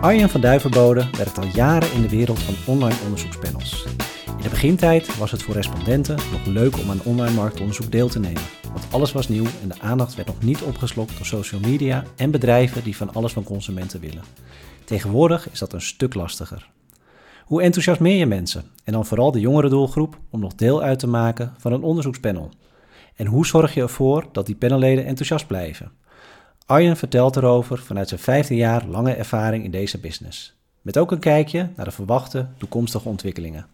Arjen van Duivenbode werkt al jaren in de wereld van online onderzoekspanels. In de begintijd was het voor respondenten nog leuk om aan online marktonderzoek deel te nemen. Want alles was nieuw en de aandacht werd nog niet opgeslokt door social media en bedrijven die van alles van consumenten willen. Tegenwoordig is dat een stuk lastiger. Hoe enthousiasmeer je mensen, en dan vooral de jongere doelgroep, om nog deel uit te maken van een onderzoekspanel? En hoe zorg je ervoor dat die panelleden enthousiast blijven? Arjen vertelt erover vanuit zijn 15 jaar lange ervaring in deze business. Met ook een kijkje naar de verwachte toekomstige ontwikkelingen.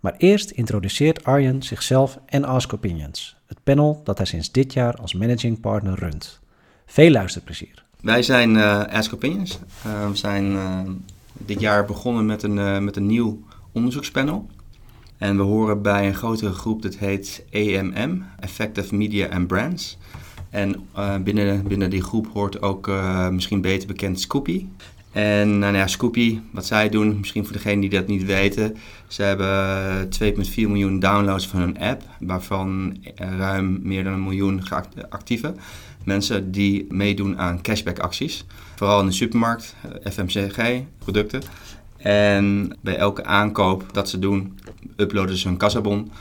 Maar eerst introduceert Arjen zichzelf en Ask Opinions, het panel dat hij sinds dit jaar als managing partner runt. Veel luisterplezier. Wij zijn uh, Ask Opinions. Uh, we zijn uh, dit jaar begonnen met een, met een nieuw onderzoekspanel. En we horen bij een grotere groep, dat heet AMM, Effective Media and Brands. En binnen, binnen die groep hoort ook misschien beter bekend Scoopy. En nou ja, Scoopy, wat zij doen, misschien voor degenen die dat niet weten, ze hebben 2,4 miljoen downloads van hun app, waarvan ruim meer dan een miljoen actieve mensen die meedoen aan cashback-acties. Vooral in de supermarkt, FMCG-producten. En bij elke aankoop dat ze doen, uploaden ze hun kassabon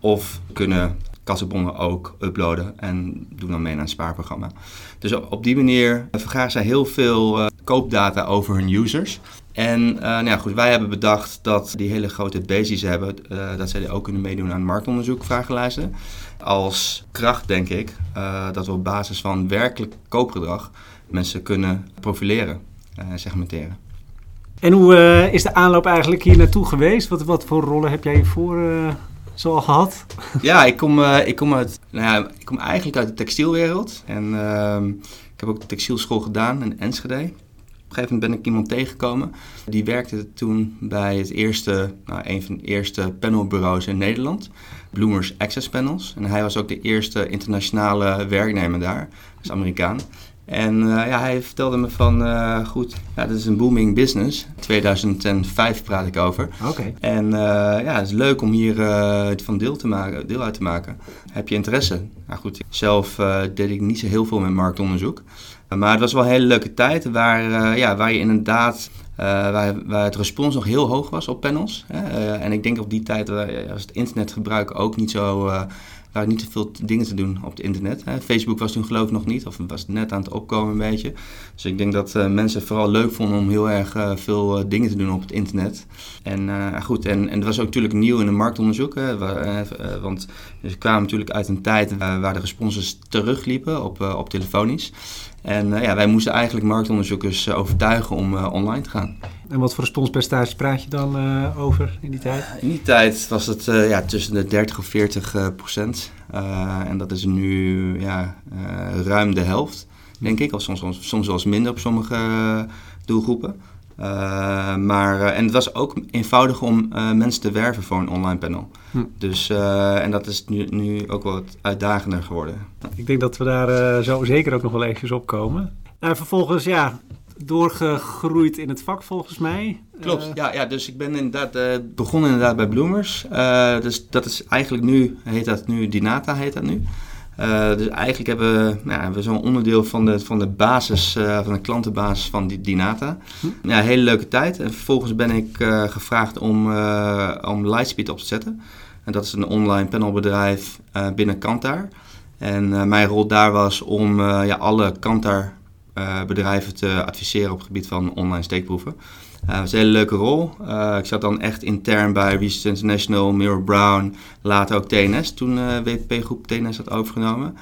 of kunnen kassabonnen ook uploaden en doen dan mee naar een spaarprogramma. Dus op die manier vergaren zij heel veel uh, koopdata over hun users. En uh, nou ja, goed, wij hebben bedacht dat die hele grote bases hebben, uh, dat zij ook kunnen meedoen aan marktonderzoek, vragenlijsten. Als kracht denk ik dat we op basis van werkelijk koopgedrag mensen kunnen profileren en segmenteren. En hoe is de aanloop eigenlijk hier naartoe geweest? Wat, wat voor rollen heb jij hiervoor zo al gehad? Ja, ik kom, uh, ik kom, uit, nou ja, ik kom eigenlijk uit de textielwereld. En uh, ik heb ook de textielschool gedaan in Enschede. Op een gegeven moment ben ik iemand tegengekomen. Die werkte toen bij het eerste, nou, een van de eerste panelbureaus in Nederland. Bloomers Access Panels. En hij was ook de eerste internationale werknemer daar. Dat is Amerikaan. En uh, ja, hij vertelde me van, uh, goed, ja, dit is een booming business. 2005 praat ik over. Oké. En uh, ja, het is leuk om hier van deel, te maken, deel uit te maken. Heb je interesse? Nou goed, zelf deed ik niet zo heel veel met marktonderzoek. maar het was wel een hele leuke tijd waar, ja, waar je inderdaad... waar, waar het respons nog heel hoog was op panels. en ik denk op die tijd was het internetgebruik ook niet zo waren niet zoveel dingen te doen op het internet. Hè. Facebook was toen geloof ik nog niet, of was net aan het opkomen een beetje. Dus ik denk dat uh, mensen vooral leuk vonden om heel erg uh, veel uh, dingen te doen op het internet. En goed, en, en dat was ook natuurlijk nieuw in een marktonderzoek. Want we kwamen natuurlijk uit een tijd waar de responses terugliepen op, op telefonisch. En ja, wij moesten eigenlijk marktonderzoekers overtuigen om online te gaan. En wat voor responspercentage praat je dan uh, over in die tijd? In die tijd was het uh, ja, tussen de 30 of 40 uh, procent. en dat is nu ja, ruim de helft, denk ik. Of soms, soms, soms eens minder op sommige doelgroepen. maar, en het was ook eenvoudig om mensen te werven voor een online panel. Hm. Dus, en dat is nu, nu ook wel wat uitdagender geworden. Ik denk dat we daar zo zeker ook nog wel eventjes op komen. En vervolgens, ja, doorgegroeid in het vak volgens mij. Klopt, uh, ja, ja, dus ik ben inderdaad uh, begonnen inderdaad bij Bloomers. Uh, dus dat is eigenlijk nu, heet dat nu, Dinata heet dat nu. dus eigenlijk hebben we, nou, hebben we zo'n onderdeel van de, van de basis, van de klantenbasis van die Dinata. Hm. Ja, hele leuke tijd. En vervolgens ben ik gevraagd om, om Lightspeed op te zetten. En dat is een online panelbedrijf binnen Kantar. En mijn rol daar was om ja, alle Kantar uh, bedrijven te adviseren op het gebied van online steekproeven. Uh, dat was een hele leuke rol. Uh, ik zat dan echt intern bij Research International, Mirror Brown, later ook TNS, toen WPP-groep TNS had overgenomen.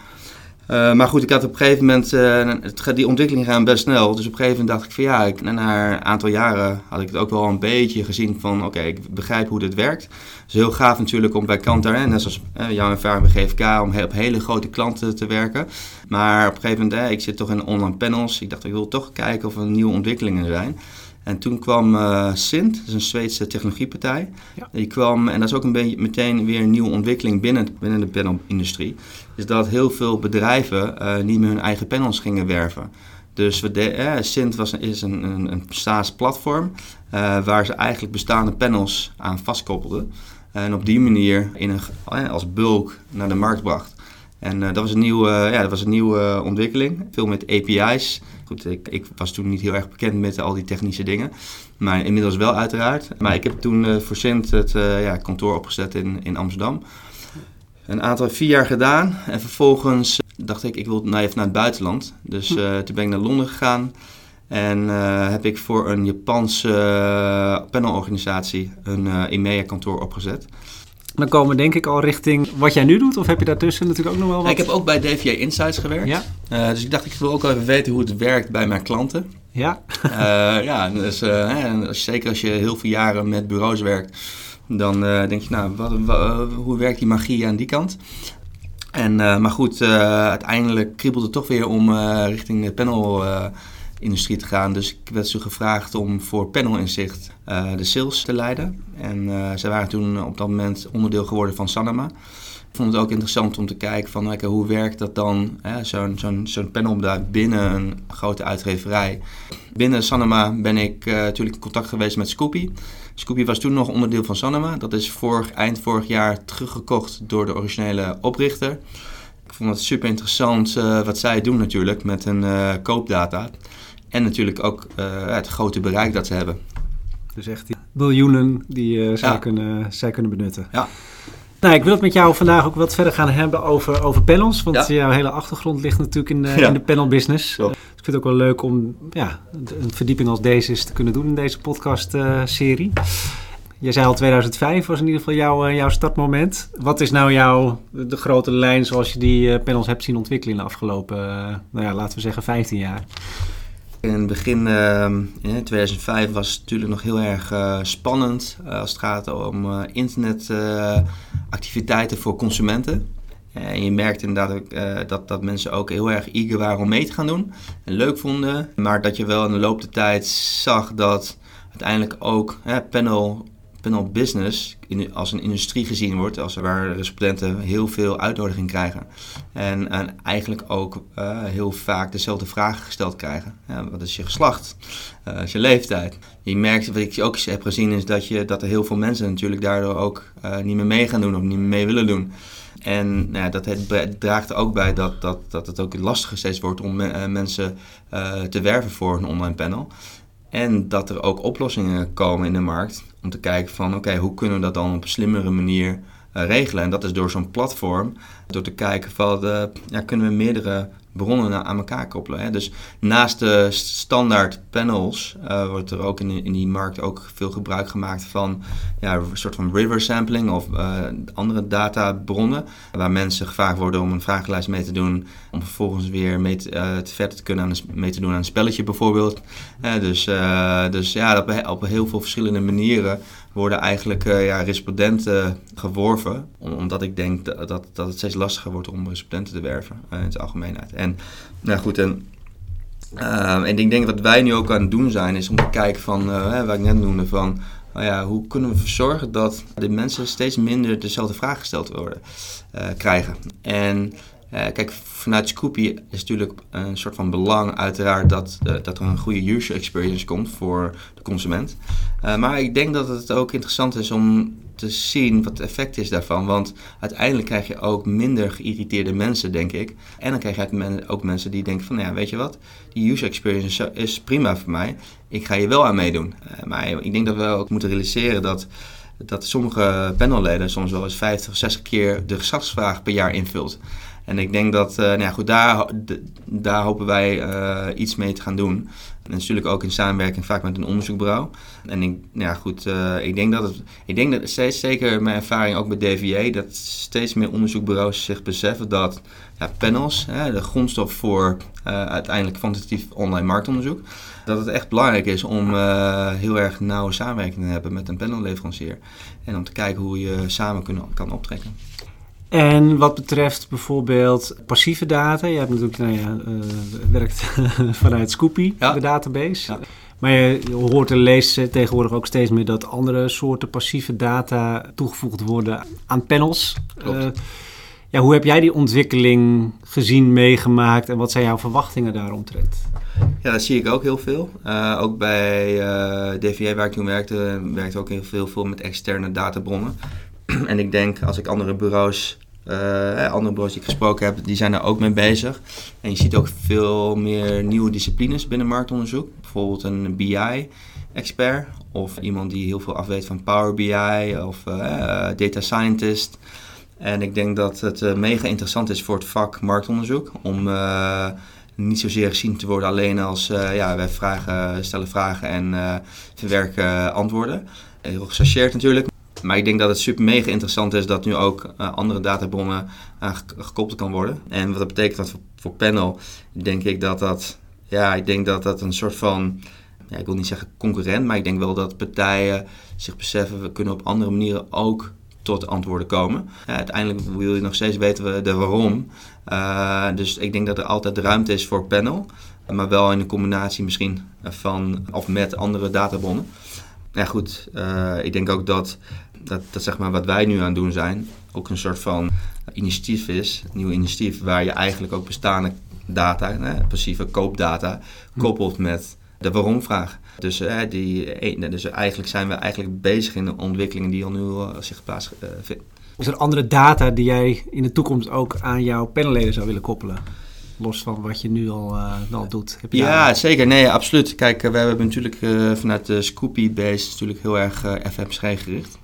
Uh, maar goed, ik had op gegeven moment, uh, het, die ontwikkeling gaan best snel. Dus op een gegeven moment dacht ik van ja, ik, na een aantal jaren had ik het ook wel een beetje gezien van oké, ik begrijp hoe dit werkt. Het is heel gaaf natuurlijk om bij Kantar, net zoals uh, jouw ervaring bij GFK, om op hele grote klanten te werken. Maar op een gegeven moment, ik zit toch in online panels. Ik dacht ik wil toch kijken of er nieuwe ontwikkelingen zijn. En toen kwam uh, Sint, dat is een Zweedse technologiepartij. Ja. Die kwam, en dat is ook een beetje meteen weer een nieuwe ontwikkeling binnen, binnen de panelindustrie. Is dat heel veel bedrijven uh, niet meer hun eigen panels gingen werven. Dus we de, eh, Sint was, is een, een, een SaaS-platform uh, waar ze eigenlijk bestaande panels aan vastkoppelden. En op die manier in een, als bulk naar de markt bracht. En dat, was een nieuwe, ja, dat was een nieuwe ontwikkeling. Veel met API's. Goed, ik, ik, was toen niet heel erg bekend met al die technische dingen. Maar inmiddels wel uiteraard. Maar ik heb toen voor Sint het ja, kantoor opgezet in, in Amsterdam. Een aantal, vier jaar gedaan. En vervolgens dacht ik, ik wil nou even naar het buitenland. Dus hm. toen ben ik naar Londen gegaan. En uh, heb ik voor een Japanse uh, panelorganisatie een uh, EMEA-kantoor opgezet. Dan komen we denk ik al richting wat jij nu doet, of heb je daartussen natuurlijk ook nog wel wat? ik heb ook bij DVA Insights gewerkt. Ja? dus ik dacht, ik wil ook wel even weten hoe het werkt bij mijn klanten. Ja? ja, dus, als, zeker als je heel veel jaren met bureaus werkt, dan denk je, nou, wat, hoe werkt die magie aan die kant? En, maar goed, uiteindelijk kriebelde het toch weer om richting de panel industrie te gaan. Dus ik werd ze gevraagd om voor Panel Inzicht uh, de sales te leiden. En uh, zij waren toen op dat moment onderdeel geworden van Sanama. Ik vond het ook interessant om te kijken van hoe werkt dat dan, zo'n zo'n zo'n panel binnen een grote uitgeverij. Binnen Sanama ben ik uh, natuurlijk in contact geweest met Scoopy. Scoopy was toen nog onderdeel van Sanama. Dat is vorig, eind vorig jaar teruggekocht door de originele oprichter. Ik vond het super interessant wat zij doen natuurlijk met hun koopdata. En natuurlijk ook uh, het grote bereik dat ze hebben. Dus echt die miljoenen die uh, zij, kunnen, zij kunnen benutten. Ja. Nou, ik wil het met jou vandaag ook wat verder gaan hebben over, over panels. Want jouw hele achtergrond ligt natuurlijk in de, in de panel business. Dus ik vind het ook wel leuk om ja, een verdieping als deze eens te kunnen doen in deze podcast-serie. Uh, je zei al 2005 was in ieder geval jouw, jouw startmoment. Wat is nou jouw de grote lijn zoals je die panels hebt zien ontwikkelen in de afgelopen, nou ja, laten we zeggen 15 jaar? In het begin uh, in 2005 was het natuurlijk nog heel erg uh, spannend uh, als het gaat om uh, internetactiviteiten voor consumenten. En je merkt inderdaad dat, dat mensen ook heel erg eager waren om mee te gaan doen en leuk vonden. Maar dat je wel in de loop der tijd zag dat uiteindelijk ook panel panel business in, als een industrie gezien wordt, als waar respondenten heel veel uitnodiging krijgen. En, en eigenlijk ook uh, heel vaak dezelfde vragen gesteld krijgen. Ja, wat is je geslacht? Uh, is je leeftijd? Je merkt, wat ik ook heb gezien, is dat, je, dat er heel veel mensen natuurlijk daardoor ook uh, niet meer mee gaan doen of niet meer mee willen doen. En nou ja, dat het draagt er ook bij dat, dat, dat het ook lastiger steeds wordt om me, mensen te werven voor een online panel. En dat er ook oplossingen komen in de markt om te kijken van oké, hoe kunnen we dat dan op een slimmere manier uh, regelen? En dat is door zo'n platform, door te kijken van uh, ja, kunnen we meerdere bronnen aan elkaar koppelen. Hè? Dus naast de standaard panels uh, wordt er ook in, in die markt ook veel gebruik gemaakt van ja, een soort van river sampling of uh, andere databronnen. Waar mensen gevraagd worden om een vragenlijst mee te doen. Om vervolgens weer mee te, uh, te verder te kunnen aan een, mee te doen aan een spelletje bijvoorbeeld. dus, dus ja, dat op heel veel verschillende manieren worden eigenlijk uh, ja, respondenten geworven. omdat ik denk dat, dat, dat, het steeds lastiger wordt om respondenten te werven uh, in het algemeenheid. En nou goed, en, uh, en ik denk dat wij nu ook aan het doen zijn, is om te kijken van, wat ik net noemde, van nou ja, hoe kunnen we zorgen dat de mensen steeds minder dezelfde vraag gesteld worden, krijgen. En kijk, vanuit Scoopy is natuurlijk een soort van belang uiteraard dat, uh, dat er een goede user experience komt voor de consument. Uh, maar ik denk dat het ook interessant is om te zien wat het effect is daarvan. Want uiteindelijk krijg je ook minder geïrriteerde mensen, denk ik. En dan krijg je ook mensen die denken van, ja, weet je wat, die user experience is prima voor mij. Ik ga hier wel aan meedoen. maar ik denk dat we ook moeten realiseren dat dat sommige panelleden soms wel eens 50, 60 keer de gezagsvraag per jaar invult. En ik denk dat, uh, nou ja, goed, daar, daar hopen wij uh, iets mee te gaan doen. En natuurlijk ook in samenwerking vaak met een onderzoekbureau. En ik, nou ja, goed, uh, ik denk dat het, ik denk dat steeds, zeker mijn ervaring ook met DVA, dat steeds meer onderzoekbureaus zich beseffen dat ja, panels, hè, de grondstof voor uiteindelijk kwantitatief online marktonderzoek, dat het echt belangrijk is om heel erg nauwe samenwerking te hebben met een panelleverancier. En om te kijken hoe je samen kunnen, kan optrekken. En wat betreft bijvoorbeeld passieve data, je hebt natuurlijk, nou ja, uh, werkt vanuit Scoopy, de database. Ja. Maar je, hoort en leest tegenwoordig ook steeds meer dat andere soorten passieve data toegevoegd worden aan panels. Uh, ja, hoe heb jij die ontwikkeling gezien, meegemaakt en wat zijn jouw verwachtingen daaromtrent? Ja, dat zie ik ook heel veel. Uh, ook bij DVA waar ik toen werkte, werkte ook heel veel, veel met externe databronnen. en ik denk, als ik andere bureaus Uh, andere bureaus die ik gesproken heb, die zijn daar ook mee bezig. En je ziet ook veel meer nieuwe disciplines binnen marktonderzoek. Bijvoorbeeld een BI-expert of iemand die heel veel afweet van Power BI of uh, data scientist. En ik denk dat het uh, mega interessant is voor het vak marktonderzoek om niet zozeer gezien te worden alleen als ja, wij vragen, stellen vragen en verwerken antwoorden. Heel gechargeerd natuurlijk. Maar ik denk dat het super mega interessant is dat nu ook uh, andere databronnen aan gekoppeld kan worden. En wat dat betekent dat voor, panel, denk ik dat dat, ja, ik denk dat dat een soort van, ja, ik wil niet zeggen concurrent, maar ik denk wel dat partijen zich beseffen, we kunnen op andere manieren ook tot antwoorden komen. Uiteindelijk wil je nog steeds weten de waarom. Uh, dus ik denk dat er altijd ruimte is voor panel, maar wel in een combinatie misschien van of met andere databronnen. Ja goed, uh, ik denk ook dat dat, dat zeg maar wat wij nu aan het doen zijn, ook een soort van initiatief is, een nieuw initiatief, waar je eigenlijk ook bestaande data, hè, passieve koopdata, hm. koppelt met de waarom-vraag. Dus, hè, die, eh, dus eigenlijk zijn we eigenlijk bezig in de ontwikkelingen die al nu uh, zich plaatsvinden. Uh, is er andere data die jij in de toekomst ook aan jouw panelleden zou willen koppelen? Los van wat je nu al, al doet. Heb je ja, zeker. Nee, absoluut. Kijk, we hebben natuurlijk uh, vanuit de Scoopy-base natuurlijk heel erg uh, FMSG gericht.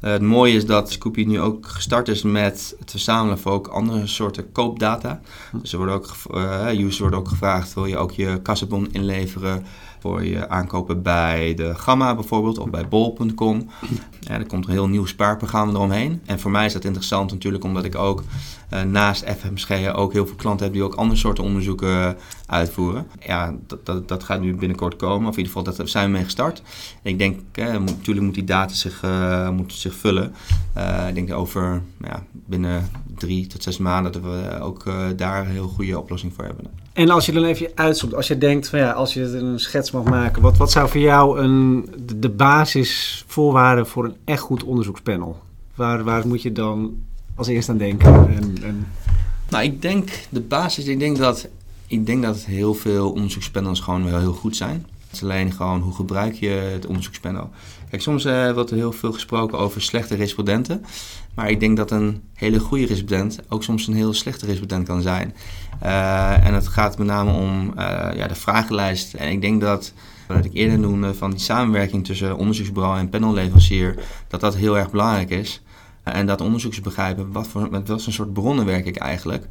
Uh, het mooie is dat Scoopy nu ook gestart is met het verzamelen van ook andere soorten koopdata. Hm. Dus er worden ook, uh, users worden ook gevraagd, wil je ook je kassenbon inleveren voor je aankopen bij de Gamma bijvoorbeeld of bij bol.com. Ja, er komt een heel nieuw spaarprogramma eromheen. En voor mij is dat interessant natuurlijk omdat ik ook uh, naast FMSG ook heel veel klanten heb die ook andere soorten onderzoeken uitvoeren. Ja, dat, dat, dat, gaat nu binnenkort komen, of in ieder geval dat zijn we mee gestart. ik denk, eh, natuurlijk moet die data zich, moet zich vullen. Ik denk over ja, binnen drie tot zes maanden dat we ook daar een heel goede oplossing voor hebben. En als je dan even uitzoekt, als je denkt van ja, als je een schets mag maken, wat, wat zou voor jou een, de, basisvoorwaarden voor een echt goed onderzoekspanel? Waar, waar moet je dan als eerst aan denken? En. Nou, ik denk de basis, ik denk dat, ik denk dat heel veel onderzoekspanels gewoon wel heel goed zijn. Het is alleen gewoon hoe gebruik je het onderzoekspanel. Kijk, soms uh, wordt er heel veel gesproken over slechte respondenten. Maar ik denk dat een hele goede respondent ook soms een heel slechte respondent kan zijn. Uh, en het gaat met name om uh, ja, de vragenlijst. En ik denk dat, wat ik eerder noemde, van die samenwerking tussen onderzoeksbureau en panelleverancier, dat dat heel erg belangrijk is. En dat onderzoekers begrijpen, wat voor, met welke soort bronnen werk ik eigenlijk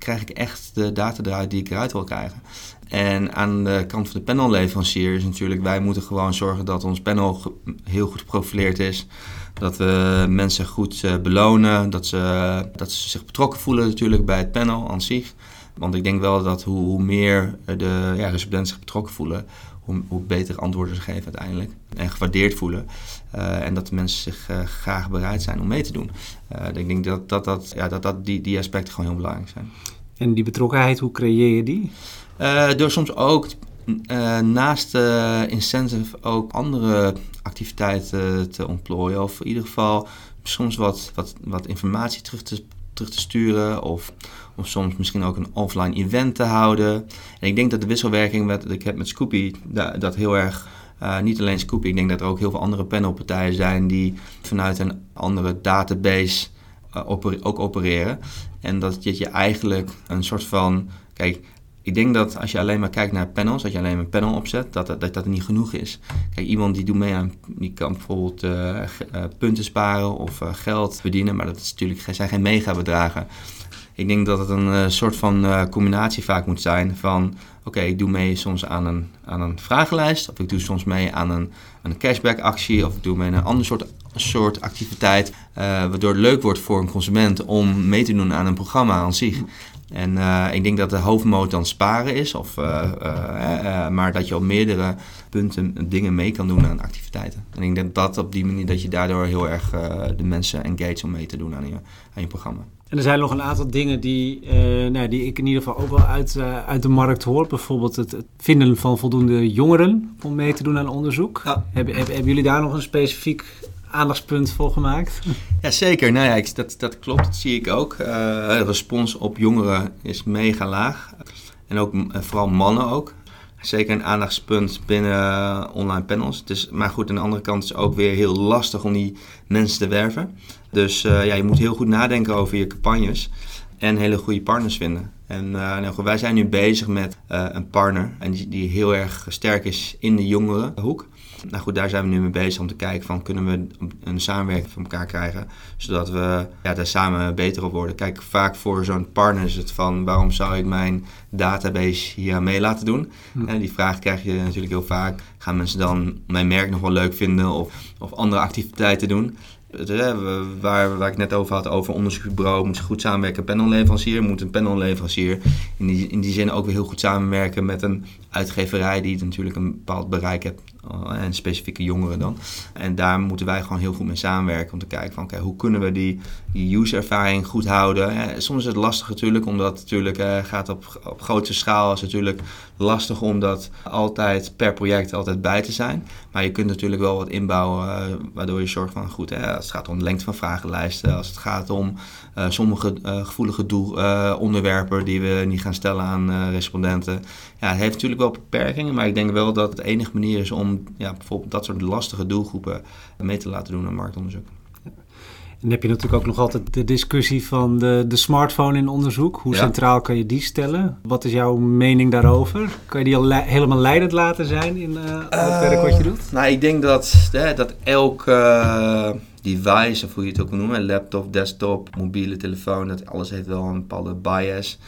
krijg ik echt de data die ik eruit wil krijgen. En aan de kant van de panelleverancier is natuurlijk, wij moeten gewoon zorgen dat ons panel heel goed geprofileerd is. Dat we mensen goed uh, belonen, dat ze, dat ze zich betrokken voelen natuurlijk bij het panel aan zich. Want ik denk wel dat hoe, hoe meer de ja, respondenten zich betrokken voelen, hoe, hoe beter antwoorden ze geven uiteindelijk. En gewaardeerd voelen. Uh, en dat de mensen zich uh, graag bereid zijn om mee te doen. ik denk dat, dat, dat, ja, dat, dat die, die aspecten gewoon heel belangrijk zijn. En die betrokkenheid, hoe creëer je die? Uh, door soms ook uh, naast de incentive ook andere activiteiten te ontplooien. Of in ieder geval soms wat, wat, wat informatie terug te, terug te sturen. Of, of soms misschien ook een offline event te houden. En ik denk dat de wisselwerking wat ik heb met Scoopy, dat, dat heel erg... Uh, niet alleen Scoopy, ik denk dat er ook heel veel andere panelpartijen zijn die vanuit een andere database uh, ook opereren. En dat je, je eigenlijk een soort van. Kijk, ik denk dat als je alleen maar kijkt naar panels, dat je alleen maar een panel opzet, dat dat, dat, niet genoeg is. Kijk, iemand die doet mee aan, die kan bijvoorbeeld uh, punten sparen of geld verdienen, maar dat is natuurlijk, zijn geen megabedragen. Ik denk dat het een soort van combinatie vaak moet zijn van, oké, ik doe mee soms aan een, aan een vragenlijst, of ik doe soms mee aan een, een cashback actie, of ik doe mee aan een ander soort soort activiteit, uh, waardoor het leuk wordt voor een consument om mee te doen aan een programma aan zich. En uh, ik denk dat de hoofdmoot dan sparen is, of, uh, maar dat je op meerdere punten dingen mee kan doen aan activiteiten. En ik denk dat op die manier dat je daardoor heel erg de mensen engage om mee te doen aan je, aan je programma. En er zijn nog een aantal dingen die, nou, die ik in ieder geval ook wel uit, uit de markt hoor. Bijvoorbeeld het, vinden van voldoende jongeren om mee te doen aan onderzoek. Ja. Hebben, hebben, hebben jullie daar nog een specifiek aandachtspunt voor gemaakt. Ja, zeker. Nou ja, dat, dat klopt. Dat zie ik ook. Uh, respons op jongeren is mega laag. En ook uh, vooral mannen ook. Zeker een aandachtspunt binnen uh, online panels. Dus, maar goed, aan de andere kant is het ook weer heel lastig om die mensen te werven. Dus ja, je moet heel goed nadenken over je campagnes en hele goede partners vinden. En nou, wij zijn nu bezig met een partner en die, die heel erg sterk is in de jongerenhoek. Nou goed, daar zijn we nu mee bezig om te kijken van kunnen we een samenwerking van elkaar krijgen, zodat we ja, daar samen beter op worden. Kijk, vaak voor zo'n partner is het van waarom zou ik mijn database hier mee laten doen? Hm. En die vraag krijg je natuurlijk heel vaak. Gaan mensen dan mijn merk nog wel leuk vinden of, of andere activiteiten doen? Waar, waar ik net over had, over onderzoeksbureau, moet ze goed samenwerken. Panelleverancier moet een panelleverancier in die, in die zin ook weer heel goed samenwerken met een uitgeverij die natuurlijk een bepaald bereik heeft eh, en specifieke jongeren dan. En daar moeten wij gewoon heel goed mee samenwerken om te kijken van oké, hoe kunnen we die, die user-ervaring goed houden. soms is het lastig natuurlijk, omdat het natuurlijk uh, gaat op, op grote schaal. is het natuurlijk lastig om dat altijd per project altijd bij te zijn. Maar je kunt natuurlijk wel wat inbouwen uh, waardoor je zorgt van goed, hè, als het gaat om lengte van vragenlijsten, als het gaat om sommige gevoelige doel, onderwerpen die we niet gaan stellen aan respondenten. Ja, het heeft natuurlijk wel beperkingen, maar ik denk wel dat het de enige manier is om ja, bijvoorbeeld dat soort lastige doelgroepen mee te laten doen aan marktonderzoek. En dan heb je natuurlijk ook nog altijd de discussie van de, de smartphone in onderzoek. Hoe centraal kan je die stellen? Wat is jouw mening daarover? Kan je die al helemaal leidend laten zijn in uh, het werk wat je doet? Nou, ik denk dat, hè, dat elk uh, device, of hoe je het ook wil noemen, laptop, desktop, mobiele telefoon, dat alles heeft wel een bepaalde bias.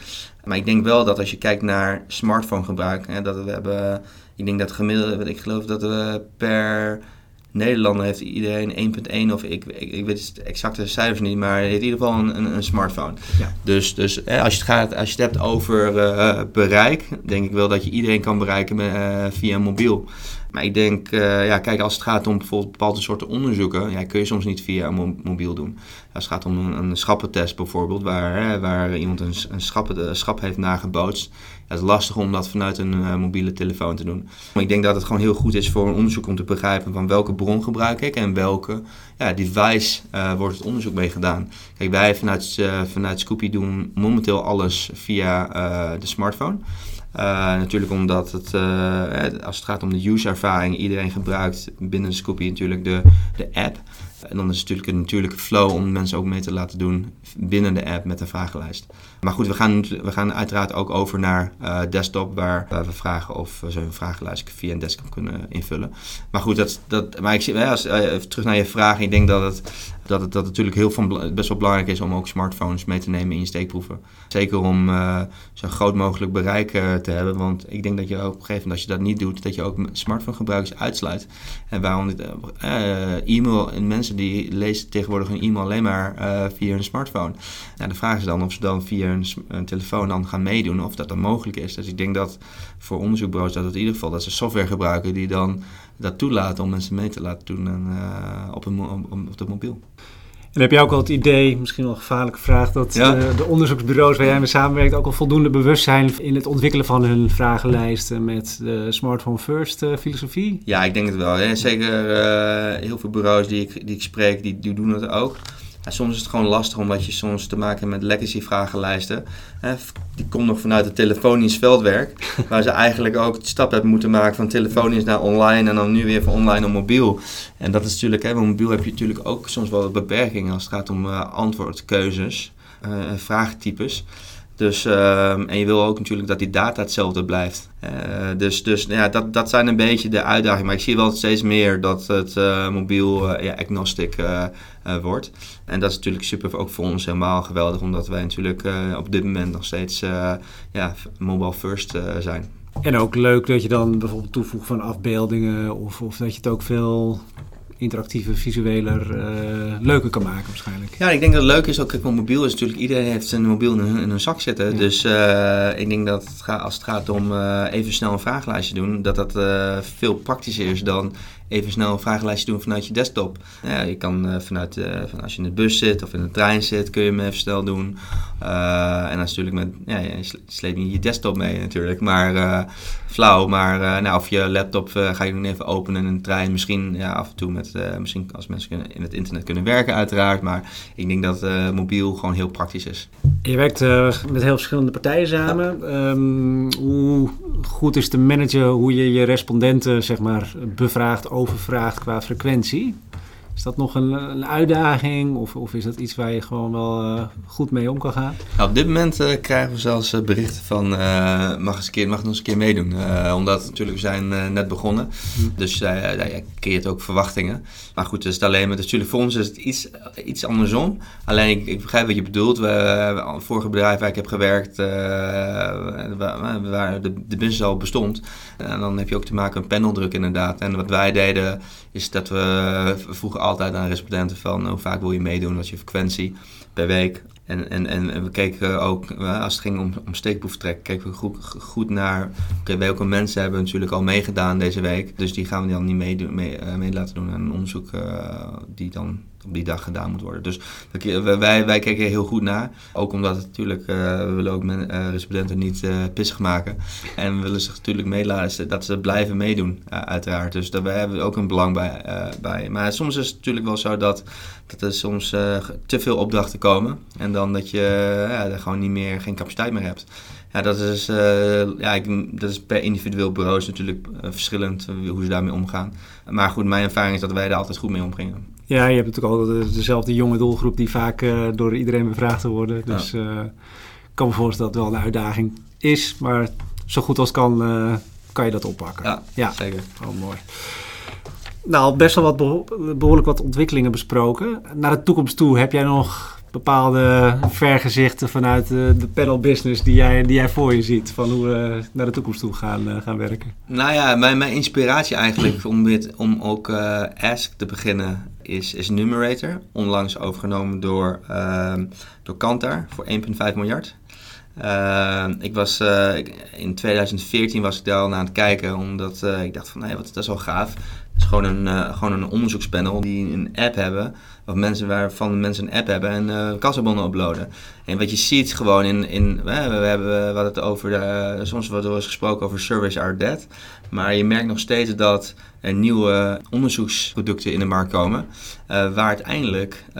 Maar ik denk wel dat als je kijkt naar smartphone gebruik, hè, dat we hebben, ik denk dat gemiddeld, ik geloof dat we per Nederlander heeft iedereen 1.1 of ik, ik, ik, weet het exacte cijfers niet, maar heeft in ieder geval een, een, een smartphone. Ja. Dus, dus hè, als, je het gaat, als je het hebt over uh, bereik, denk ik wel dat je iedereen kan bereiken met, uh, via mobiel. Maar ik denk, uh, ja, kijk, als het gaat om bijvoorbeeld bepaalde soorten onderzoeken, ja, kun je soms niet via een mobiel doen. Als het gaat om een, een schappentest bijvoorbeeld, waar, hè, waar iemand een, een schappen, schap heeft nagebootst. Ja, het is lastig om dat vanuit een uh, mobiele telefoon te doen. Maar ik denk dat het gewoon heel goed is voor een onderzoek om te begrijpen van welke bron gebruik ik en welke ja, device wordt het onderzoek mee gedaan. Kijk, wij vanuit, vanuit Scoopy doen momenteel alles via de smartphone. Uh, natuurlijk omdat het, uh, als het gaat om de user-ervaring, iedereen gebruikt binnen Scoopy natuurlijk de, de app. En dan is het natuurlijk een natuurlijke flow om mensen ook mee te laten doen binnen de app met een vragenlijst. Maar goed, we gaan, we gaan uiteraard ook over naar uh, desktop, waar, we vragen of ze een vragenlijst via een desktop kunnen invullen. Maar goed, dat, dat, maar ik zie, terug naar je vraag, ik denk dat het dat het dat natuurlijk heel van, best wel belangrijk is om ook smartphones mee te nemen in je steekproeven. Zeker om uh, zo groot mogelijk bereik uh, te hebben. Want ik denk dat je op een gegeven moment, als je dat niet doet, dat je ook smartphonegebruikers uitsluit. En waarom dit, uh, e-mail, en mensen die lezen tegenwoordig hun e-mail alleen maar via hun smartphone. Nou, de vraag is dan of ze dan via hun, telefoon dan gaan meedoen, of dat dan mogelijk is. Dus ik denk dat voor onderzoekbureaus dat het in ieder geval dat ze software gebruiken die dan dat toelaten om mensen mee te laten doen en, op, een, op, op de mobiel. En heb je ook al het idee, misschien wel een gevaarlijke vraag, dat de, eh, de, onderzoeksbureaus waar jij mee samenwerkt ook al voldoende bewust zijn in het ontwikkelen van hun vragenlijsten met de smartphone first uh, filosofie? Ja, ik denk het wel. Hè. Zeker uh, heel veel bureaus die ik, die ik spreek, die, die doen het ook. Soms is het gewoon lastig omdat je soms te maken hebt met legacy vragenlijsten. Die komt nog vanuit het telefonisch veldwerk. waar ze eigenlijk ook de stap hebben moeten maken van telefonisch naar online. En dan nu weer van online naar mobiel. En dat is natuurlijk, hè, mobiel heb je natuurlijk ook soms wel beperkingen als het gaat om uh, antwoordkeuzes. Uh, vraagtypes. Dus, uh, en je wil ook natuurlijk dat die data hetzelfde blijft. Uh, dus dus ja, dat, dat zijn een beetje de uitdagingen. Maar ik zie wel steeds meer dat het uh, mobiel ja, agnostic wordt. En dat is natuurlijk super ook voor ons helemaal geweldig. Omdat wij natuurlijk op dit moment nog steeds ja, mobile first zijn. En ook leuk dat je dan bijvoorbeeld toevoegt van afbeeldingen. Of, of dat je het ook veel interactieve, visueler, uh, leuker kan maken waarschijnlijk. Ja, ik denk dat het leuk is ook, kijk, mobiel is natuurlijk, iedereen heeft zijn mobiel in, in hun zak zitten. Dus uh, ik denk dat het gaat, als het gaat om uh, even snel een vragenlijstje doen, dat dat veel praktischer is dan even snel een vragenlijstje doen vanuit je desktop. Ja, je kan vanuit, van als je in de bus zit of in de trein zit, kun je hem even snel doen. en dan natuurlijk met, ja, je sleept niet je desktop mee natuurlijk, maar flauw. Maar nou, of je laptop ga je nog even openen in een trein, misschien ja, af en toe met misschien als mensen in het internet kunnen werken uiteraard. Maar ik denk dat mobiel gewoon heel praktisch is. Je werkt met heel verschillende partijen samen. Um, hoe goed is te managen hoe je je respondenten zeg maar, bevraagt, overvraagt qua frequentie? Is dat nog een, een uitdaging of, of, is dat iets waar je gewoon wel uh, goed mee om kan gaan? Nou, op dit moment uh, krijgen we zelfs uh, berichten van mag, eens een keer, mag nog eens een keer meedoen. omdat natuurlijk we zijn net begonnen. Hm. Dus je creëert ook verwachtingen. Maar goed, dus alleen maar natuurlijk voor ons is het iets, iets andersom. Alleen ik, ik begrijp wat je bedoelt. We, vorige bedrijf waar ik heb gewerkt, waar, waar de, de business al bestond. En dan heb je ook te maken met paneldruk inderdaad. En wat wij deden is dat we vroegen altijd aan respondenten van hoe vaak wil je meedoen, wat je frequentie per week. En, en, en we keken ook, eh, als het ging om, om steekproeftrek, keken we goed, goed naar okay, welke mensen hebben natuurlijk al meegedaan deze week. Dus die gaan we dan niet mee, uh, mee laten doen aan een onderzoek uh, die dan op die dag gedaan moet worden. Dus wij, wij kijken heel goed naar. Ook omdat het natuurlijk, uh, we willen ook men, uh, respondenten niet uh, pissig maken. En we willen ze natuurlijk meelaten dat ze blijven meedoen, uiteraard. Dus daar hebben we ook een belang bij, bij. Maar soms is het natuurlijk wel zo dat, dat er soms te veel opdrachten komen. En dan dat je er gewoon niet meer, geen capaciteit meer hebt. Ja, dat is, ja, ik, dat is per individueel bureau natuurlijk verschillend hoe ze daarmee omgaan. Maar goed, mijn ervaring is dat wij daar altijd goed mee omgingen. Ja, je hebt natuurlijk altijd dezelfde jonge doelgroep die vaak uh, door iedereen bevraagd worden. Dus ja. uh, ik kan me voorstellen dat het wel een uitdaging is. Maar zo goed als kan, uh, kan je dat oppakken. Ja, ja. zeker. Oh, mooi. Nou, best wel wat behoorlijk wat ontwikkelingen besproken. Naar de toekomst toe, heb jij nog bepaalde vergezichten vanuit de, de panel business die jij, die jij voor je ziet? Van hoe we naar de toekomst toe gaan, gaan werken? Nou ja, mijn, mijn inspiratie eigenlijk om, dit, om ook Ask te beginnen is, is Numerator, onlangs overgenomen door, uh, door Kantar voor 1,5 miljard. Uh, ik was, uh, in 2014 was ik daar al aan het kijken, omdat uh, ik dacht van, nee, wat, dat is wel gaaf. Het is gewoon een, gewoon een onderzoekspanel die een app hebben, of mensen waarvan mensen een app hebben en uh, kassabonnen uploaden. En wat je ziet gewoon in, in we, hebben, we het over, de, soms wordt er eens gesproken over service are dead. Maar je merkt nog steeds dat er nieuwe onderzoeksproducten in de markt komen. Uh, waar, uiteindelijk, uh,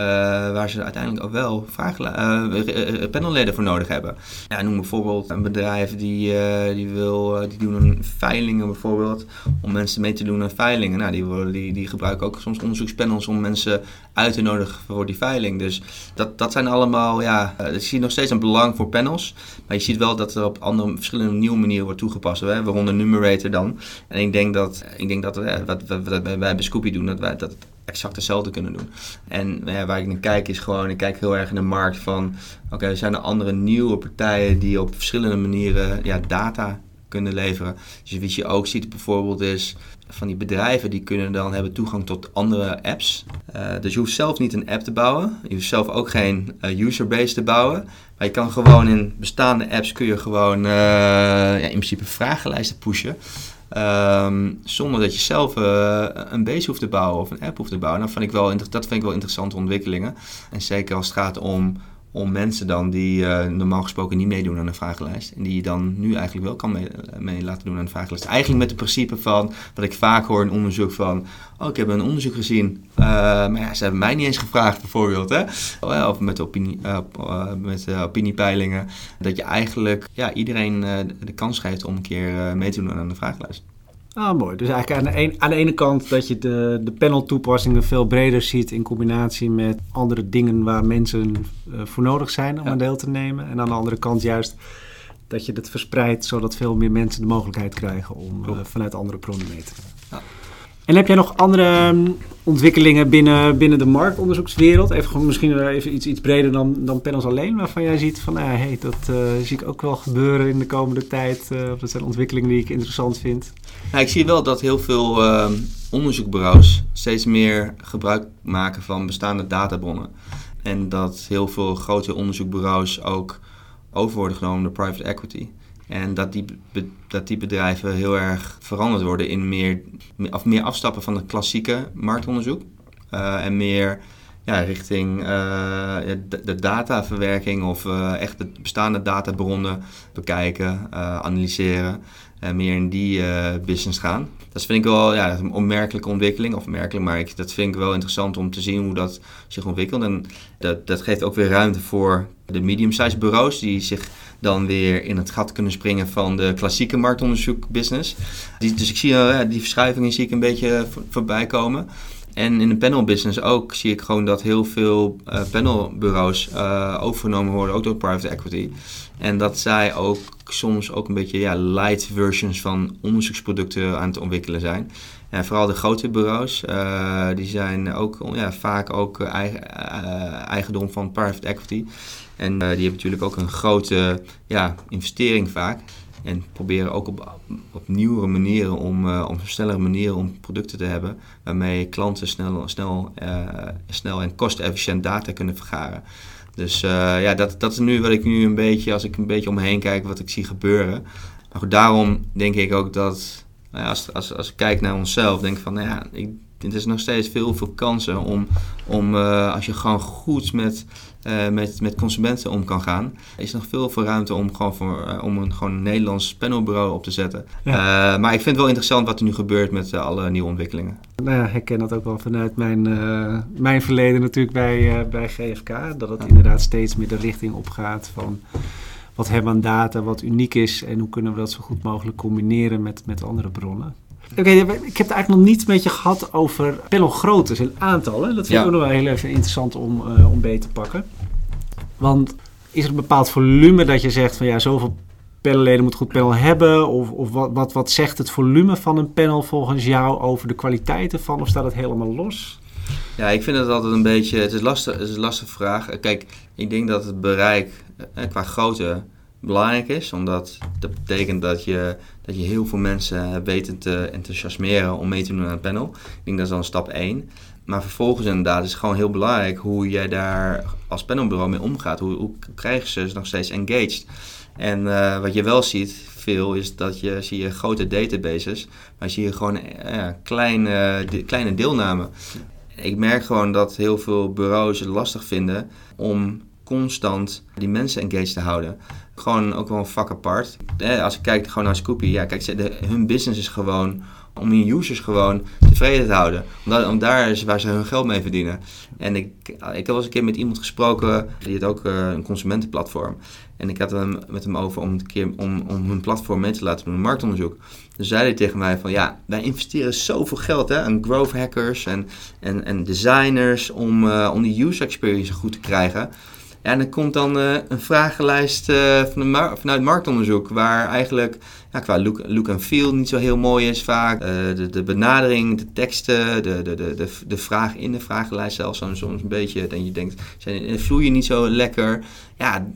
waar ze uiteindelijk ook wel uh, panelleden voor nodig hebben. Ja, noem bijvoorbeeld een bedrijf die, die, wil, die doen een veilingen bijvoorbeeld. Om mensen mee te doen aan veilingen. Nou, die, die, die gebruiken ook soms onderzoekspanels om mensen uit te nodigen voor die veiling. Dus dat, dat zijn allemaal, ja, je ziet nog steeds een belang voor panels. Maar je ziet wel dat er op andere, verschillende nieuwe manieren wordt toegepast. Hè? Waaronder Numerator dan. En ik denk dat, ik denk dat wat, wat, wat wij bij Scoopy doen, dat wij dat exact hetzelfde kunnen doen. En ja, waar ik naar kijk is gewoon, ik kijk heel erg in de markt van, oké, zijn er andere nieuwe partijen die op verschillende manieren ja, data kunnen leveren. Dus wat je ook ziet bijvoorbeeld is van die bedrijven die kunnen dan hebben toegang tot andere apps. Uh, dus je hoeft zelf niet een app te bouwen. Je hoeft zelf ook geen uh, userbase te bouwen. Maar je kan gewoon in bestaande apps kun je gewoon ja, in principe vragenlijsten pushen. Um, zonder dat je zelf uh, een base hoeft te bouwen of een app hoeft te bouwen. Vind ik wel, dat vind ik wel interessante ontwikkelingen. En zeker als het gaat om om mensen dan die uh, normaal gesproken niet meedoen aan een vragenlijst. En die je dan nu eigenlijk wel kan mee, mee, laten doen aan een vragenlijst. Eigenlijk met het principe van, wat ik vaak hoor in onderzoek van... Oh, ik heb een onderzoek gezien, uh, maar ja, ze hebben mij niet eens gevraagd bijvoorbeeld. Hè? Of met, opinie, met opiniepeilingen. Dat je eigenlijk ja, iedereen de kans geeft om een keer mee te doen aan de vragenlijst. Ah, mooi. Dus eigenlijk aan de, een, aan de ene kant dat je de, de panel-toepassingen veel breder ziet in combinatie met andere dingen waar mensen uh, voor nodig zijn om ja. aan deel te nemen. En aan de andere kant juist dat je het verspreidt zodat veel meer mensen de mogelijkheid krijgen om uh, vanuit andere bronnen mee te doen. Ja. En heb jij nog andere um, ontwikkelingen binnen, binnen de marktonderzoekswereld? Even, misschien even iets, iets breder dan, dan panels alleen, waarvan jij ziet van, ah, hey, dat uh, zie ik ook wel gebeuren in de komende tijd. Uh, dat zijn ontwikkelingen die ik interessant vind. Nou, ik zie wel dat heel veel uh, onderzoekbureaus steeds meer gebruik maken van bestaande databronnen. En dat heel veel grote onderzoekbureaus ook over worden genomen door private equity. En dat die, dat die bedrijven heel erg veranderd worden in meer, of meer afstappen van het klassieke marktonderzoek. Uh, en meer ja, richting uh, de, dataverwerking of uh, echt de bestaande databronnen bekijken, analyseren. En meer in die business gaan. Dat vind ik wel ja, een onmerkelijke ontwikkeling. Of merkelijk, maar ik, dat vind ik wel interessant om te zien hoe dat zich ontwikkelt. En dat, dat geeft ook weer ruimte voor de medium-sized bureaus die zich dan weer in het gat kunnen springen van de klassieke marktonderzoek business. dus ik zie uh, die verschuivingen zie ik een beetje voorbij komen. En in de panelbusiness ook zie ik gewoon dat heel veel uh, panelbureaus overgenomen worden, ook door private equity. En dat zij ook soms ook een beetje ja, light versions van onderzoeksproducten aan het ontwikkelen zijn. En vooral de grote bureaus, uh, die zijn ook ja, vaak ook eigen, eigendom van private equity. En die hebben natuurlijk ook een grote ja, investering vaak. En proberen ook op, op nieuwere manieren om, op snellere manieren om producten te hebben. Waarmee klanten snel, snel, snel en kostefficiënt data kunnen vergaren. Dus uh, ja, dat, dat is nu wat ik nu een beetje, als ik een beetje omheen kijk, wat ik zie gebeuren. Maar goed, daarom denk ik ook dat, nou ja, als, als, als ik kijk naar onszelf, denk ik van, nou ja, ik, is nog steeds veel, veel kansen om, om als je gewoon goed met uh, met, met consumenten om kan gaan. Er is nog veel voor ruimte om, gewoon voor, uh, om een gewoon Nederlands panelbureau op te zetten. Ja. Uh, maar ik vind het wel interessant wat er nu gebeurt met alle nieuwe ontwikkelingen. Nou ja, ik ken dat ook wel vanuit mijn, mijn verleden natuurlijk bij, bij GFK. Dat het ja. inderdaad steeds meer de richting opgaat van wat hebben we aan data, wat uniek is en hoe kunnen we dat zo goed mogelijk combineren met, met andere bronnen. Oké, okay, ik heb het eigenlijk nog niet met je gehad over panelgroottes en aantallen. Dat vind ik ook nog wel heel even interessant om, uh, om beter te pakken. Want is er een bepaald volume dat je zegt van ja, zoveel panelleden moet goed panel hebben? Of, of wat, wat, wat zegt het volume van een panel volgens jou over de kwaliteiten van? Of staat het helemaal los? Ja, ik vind het altijd een beetje, het is, lastig, het is een lastige vraag. Kijk, ik denk dat het bereik eh, qua grootte belangrijk is, omdat dat betekent dat je, dat je heel veel mensen weet te enthousiasmeren om mee te doen aan een panel. Ik denk dat is dan stap 1. Maar vervolgens inderdaad is het gewoon heel belangrijk hoe jij daar als panelbureau mee omgaat. Hoe, hoe krijg je ze nog steeds engaged? En uh, wat je wel ziet veel is dat je zie je grote databases, maar zie je gewoon uh, kleine, kleine deelname. Ik merk gewoon dat heel veel bureaus het lastig vinden om constant die mensen engaged te houden. Gewoon ook wel een vak apart. Als ik kijk gewoon naar Scoopy, ja, kijk, de, hun business is gewoon om hun users gewoon tevreden te houden. Omdat, om daar is waar ze hun geld mee verdienen. En ik, ik heb wel een keer met iemand gesproken, die had ook uh, een consumentenplatform. En ik had het met hem over om, een keer, om, om hun platform mee te laten doen, een marktonderzoek. Dus zei hij tegen mij van, ja, wij investeren zoveel geld hè, aan growth hackers en, en, en designers om, uh, om die user experience goed te krijgen. Ja, en er komt dan uh, een vragenlijst uh, van vanuit marktonderzoek, waar eigenlijk ja, qua look, look en feel niet zo heel mooi is vaak. Uh, de, de benadering, de teksten, de, de, de, de, vraag in de vragenlijst zelfs soms een beetje, dat je denkt, zijn, vloeien niet zo lekker. Ja,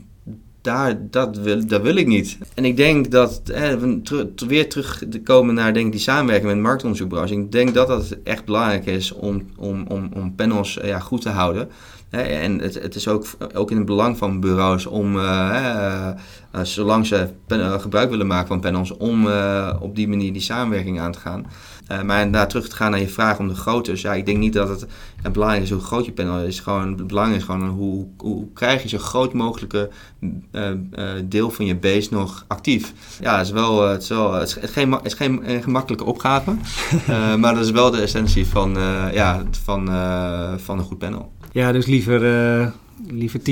daar, dat wil, dat wil ik niet. En ik denk dat, eh, we weer terug te komen naar denk, die samenwerking met marktonderzoekbureaus. Ik denk dat dat echt belangrijk is om, om, om, om panels ja, goed te houden. En het, het is ook, ook in het belang van bureaus om, uh, uh, zolang ze pen, gebruik willen maken van panels, om op die manier die samenwerking aan te gaan. maar daar terug te gaan naar je vraag om de grootte. Dus ja, ik denk niet dat het, het belangrijk is hoe groot je panel is. Gewoon, het belang is gewoon hoe, hoe krijg je zo groot mogelijke deel van je base nog actief. Ja, het is wel, het is, wel, het is, geen, het is geen, gemakkelijke opgave. maar dat is wel de essentie van, ja, van, van een goed panel. Ja, dus liever, uh, liever 10%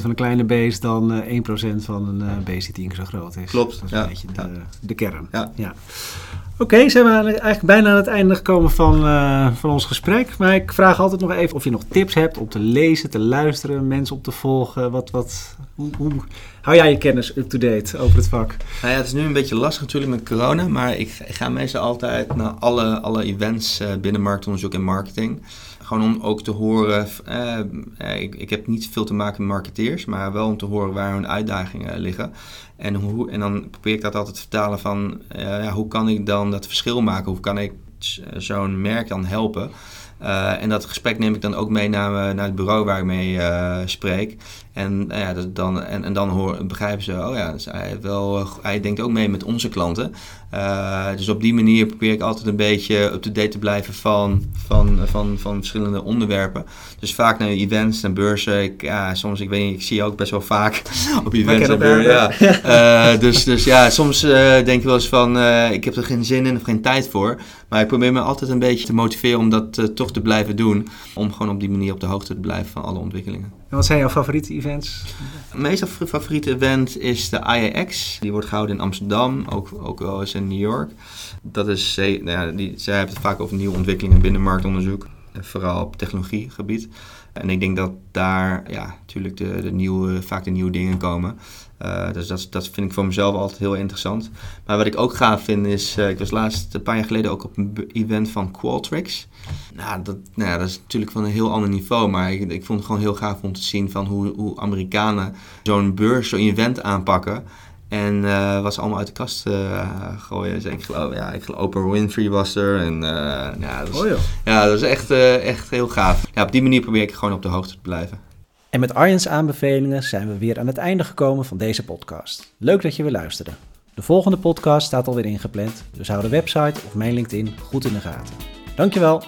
van een kleine beest dan uh, eh, 1% van een uh, beest die tien keer zo groot is. Klopt. Dat is ja. een beetje de, ja. de kern. Ja. ja. Oké, okay, zijn we eigenlijk bijna aan het einde gekomen van, van ons gesprek. Maar ik vraag altijd nog even of je nog tips hebt om te lezen, te luisteren, mensen op te volgen. Wat, wat, hoe, hoe hou jij je kennis up-to-date over het vak? Nou ja, het is nu een beetje lastig natuurlijk met corona, maar ik, ik ga meestal altijd naar alle, alle events binnen marktonderzoek en marketing. Gewoon om ook te horen, uh, ik, ik heb niet veel te maken met marketeers, maar wel om te horen waar hun uitdagingen liggen. En, hoe, en dan probeer ik dat altijd te vertalen van, uh, ja, hoe kan ik dan dat verschil maken? Hoe kan ik zo'n merk dan helpen? En dat gesprek neem ik dan ook mee naar, naar het bureau waar ik mee spreek. En, ja, dan, en, en dan begrijpen ze, oh ja, wel, hij denkt ook mee met onze klanten. Dus op die manier probeer ik altijd een beetje up-to-date te blijven van, van, van, van verschillende onderwerpen. Dus vaak naar events en beurzen. Ik, ja, soms, ik weet niet, ik zie je ook best wel vaak op events en beurzen. Ja. dus, dus ja, soms denk je wel eens van, ik heb er geen zin in of geen tijd voor. Maar ik probeer me altijd een beetje te motiveren om dat toch te blijven doen. Om gewoon op die manier op de hoogte te blijven van alle ontwikkelingen. Wat zijn jouw favoriete events? Mijn meest favoriete event is de IAX. Die wordt gehouden in Amsterdam, ook, ook wel eens in New York. Dat is, nou ja, die, zij hebben het vaak over nieuwe ontwikkelingen binnen marktonderzoek. Vooral op technologiegebied. En ik denk dat daar ja, natuurlijk de, de nieuwe, vaak de nieuwe dingen komen. Uh, dus dat, dat vind ik voor mezelf altijd heel interessant. Maar wat ik ook gaaf vind is, uh, ik was laatst een paar jaar geleden ook op een event van Qualtrics. Nou, dat, nou ja, dat is natuurlijk van een heel ander niveau, maar ik, ik vond het gewoon heel gaaf om te zien van hoe, hoe Amerikanen zo'n beurs, zo'n event aanpakken. En uh, was allemaal uit de kast uh, gooien. Dus ik geloof, ja, ik geloof Oprah Winfrey was er. En, uh, ja, dat was, oh, ja, dat is echt, echt heel gaaf. Ja, op die manier probeer ik gewoon op de hoogte te blijven. En met Arjen's aanbevelingen zijn we weer aan het einde gekomen van deze podcast. Leuk dat je weer luisterde. De volgende podcast staat alweer ingepland, dus hou de website of mijn LinkedIn goed in de gaten. Dankjewel!